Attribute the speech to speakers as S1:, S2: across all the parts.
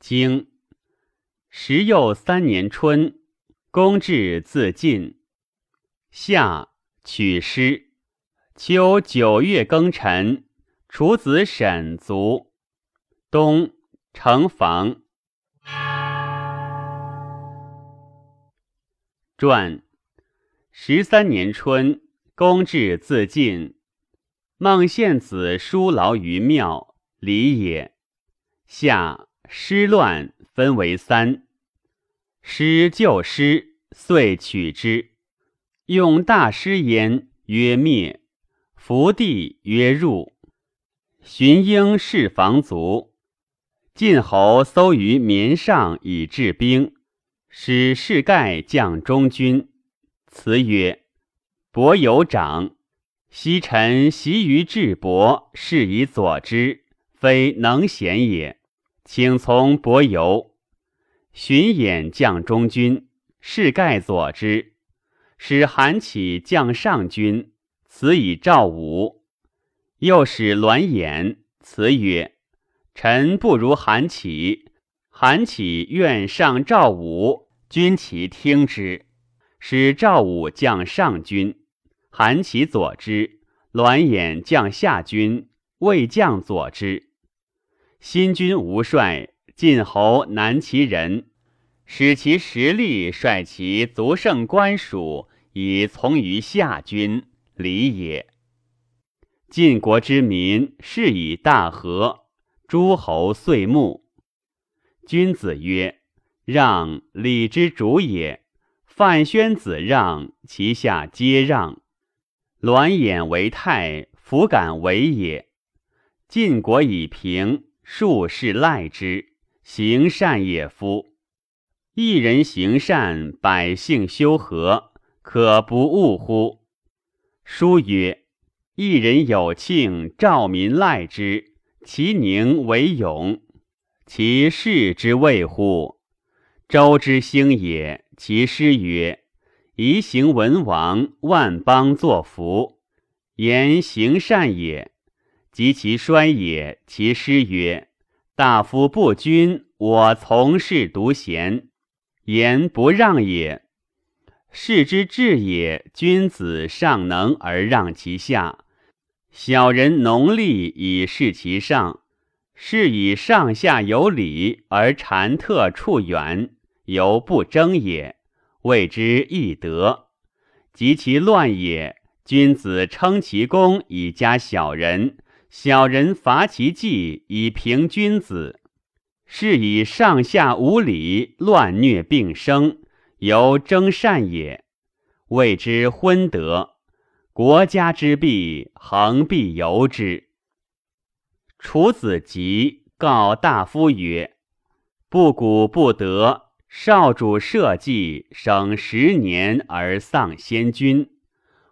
S1: 经时又三年春，公至自尽。夏取师。秋九月庚辰，楚子沈卒。冬成房。传十三年春，公至自尽。孟献子书劳于庙，礼也。夏。诗乱分为三，诗旧诗，遂取之。用大师焉，曰灭；伏地曰入。荀英是房卒。晋侯搜于绵上以治兵，使士盖将中军。辞曰：“伯有长，昔臣习于智伯，是以佐之，非能贤也。”请从伯游，荀偃将中军，士盖佐之，使韩起将上军，辞以赵武。又使栾衍，辞曰：“臣不如韩起，韩起愿上赵武，君其听之。”使赵武将上军，韩起佐之；栾衍将下军，魏将佐之。新军无帅，晋侯南齐人，使其实力率其足胜官属，以从于下军，礼也。晋国之民是以大和，诸侯遂穆。君子曰：“让，礼之主也。”范宣子让，其下皆让。栾衍为泰，弗敢为也。晋国以平。术士赖之，行善也夫。一人行善，百姓修和，可不恶乎？书曰：“一人有庆，兆民赖之，其宁为勇，其事之谓乎？”周之兴也，其师曰：“宜行文王，万邦作福。”言行善也。及其衰也，其师曰：“大夫不君，我从事独贤，言不让也。士之治也，君子尚能而让其下，小人农力以事其上。是以上下有礼而禅特处远，犹不争也，谓之易德。及其乱也，君子称其功以加小人。”小人伐其计以平君子，是以上下无礼，乱虐并生，由争善也。谓之昏德。国家之弊，恒必由之。楚子疾告大夫曰：“不古不得，少主社稷，省十年而丧先君。”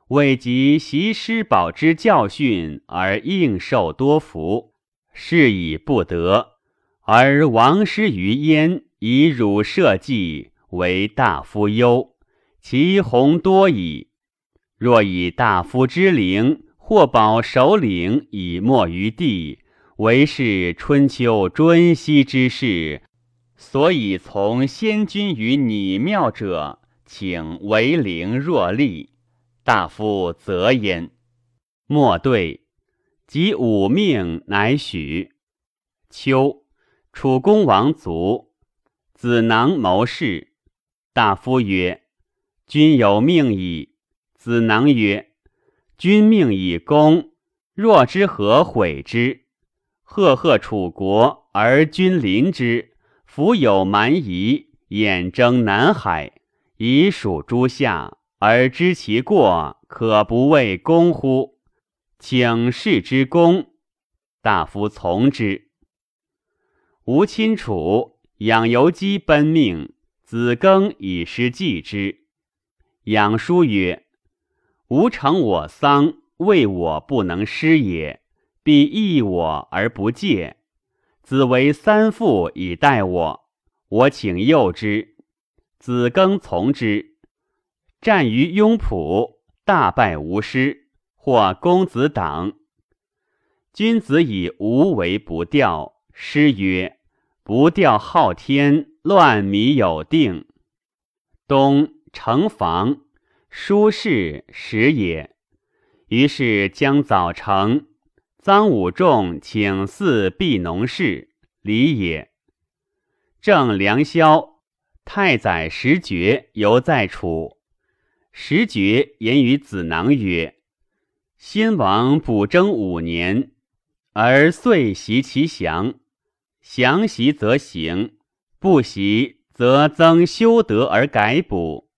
S1: 未及习师保之教训而应受多福，是以不得；而王师于焉，以汝社稷，为大夫忧，其宏多矣。若以大夫之灵，或保首领以没于地，为是春秋尊熙之事。所以从先君于拟庙者，请为灵若立。大夫则焉，莫对。及五命，乃许。秋，楚公王卒，子囊谋士。大夫曰：“君有命矣。”子囊曰：“君命以公，若之何悔之？赫赫楚国，而君临之，弗有蛮夷，远征南海，以属诸夏。”而知其过，可不谓功乎？请示之功，大夫从之。吴亲楚，养由基奔命，子庚以失祭之。养叔曰：“吾成我丧，为我不能失也，必益我而不戒。子为三父以待我，我请诱之。子庚从之。”战于雍浦，大败无师，或公子党。君子以无为不调。师曰：“不调昊天，乱靡有定。东城防，舒适时也。于是将早成。臧武仲请祀毕农氏，礼也。正良宵，太宰石觉犹在楚。石觉言于子囊曰：“先王补征五年，而遂袭其降。降袭则行。”不习则增修德而改补。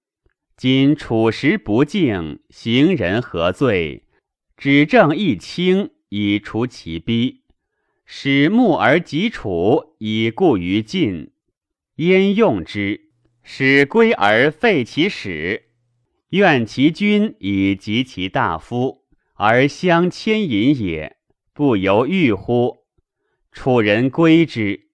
S1: 今处时不敬，行人何罪？指正一清，以除其逼。使木而及楚，以固于晋。焉用之？使归而废其始。愿其君以及其大夫，而相牵引也，不由欲乎？楚人归之。